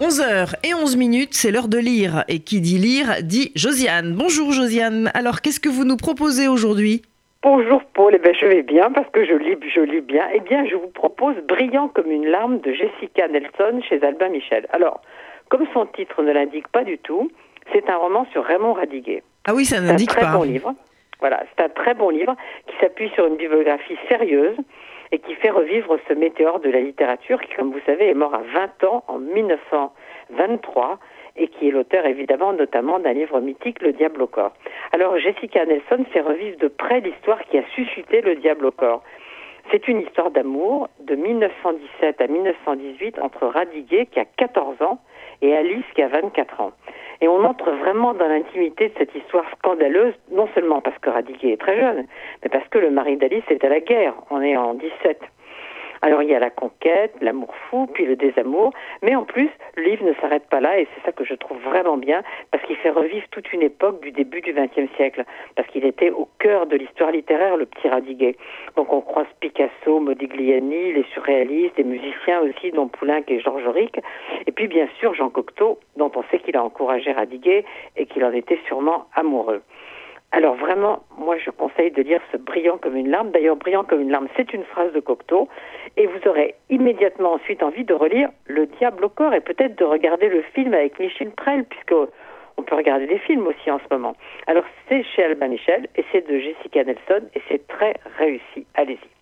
11h et 11 minutes, c'est l'heure de lire. Et qui dit lire dit Josiane. Bonjour Josiane. Alors qu'est-ce que vous nous proposez aujourd'hui? Bonjour Paul, eh ben, je vais bien parce que je lis, je lis bien. Eh bien, je vous propose Brillant comme une larme de Jessica Nelson chez Albin Michel. Alors, comme son titre ne l'indique pas du tout, c'est un roman sur Raymond Radiguet. Ah oui, ça C'est un n'indique très pas. bon livre. Voilà, c'est un très bon livre qui s'appuie sur une bibliographie sérieuse et qui fait revivre ce météore de la littérature qui, comme vous savez, est mort à 20 ans en 1923 et qui est l'auteur évidemment notamment d'un livre mythique, Le Diable au corps. Alors Jessica Nelson fait revivre de près l'histoire qui a suscité Le Diable au corps. C'est une histoire d'amour de 1917 à 1918 entre Radiguet qui a 14 ans et Alice qui a 24 ans. Et on entre vraiment dans l'intimité de cette histoire scandaleuse, non seulement parce que Radiguet est très jeune, mais parce que le mari d'Alice est à la guerre. On est en 17. Alors il y a la conquête, l'amour fou, puis le désamour, mais en plus, ne s'arrête pas là, et c'est ça que je trouve vraiment bien, parce qu'il fait revivre toute une époque du début du XXe siècle, parce qu'il était au cœur de l'histoire littéraire, le petit Radiguet. Donc on croise Picasso, Modigliani, les surréalistes, des musiciens aussi, dont Poulenc et Georges Auric, et puis bien sûr Jean Cocteau, dont on sait qu'il a encouragé Radiguet et qu'il en était sûrement amoureux. Alors vraiment, moi je conseille de lire ce Brillant comme une larme. D'ailleurs, Brillant comme une larme, c'est une phrase de Cocteau. Et vous aurez immédiatement ensuite envie de relire Le Diable au corps et peut-être de regarder le film avec Michel Prel, puisque on peut regarder des films aussi en ce moment. Alors c'est chez Albin Michel et c'est de Jessica Nelson et c'est très réussi. Allez-y.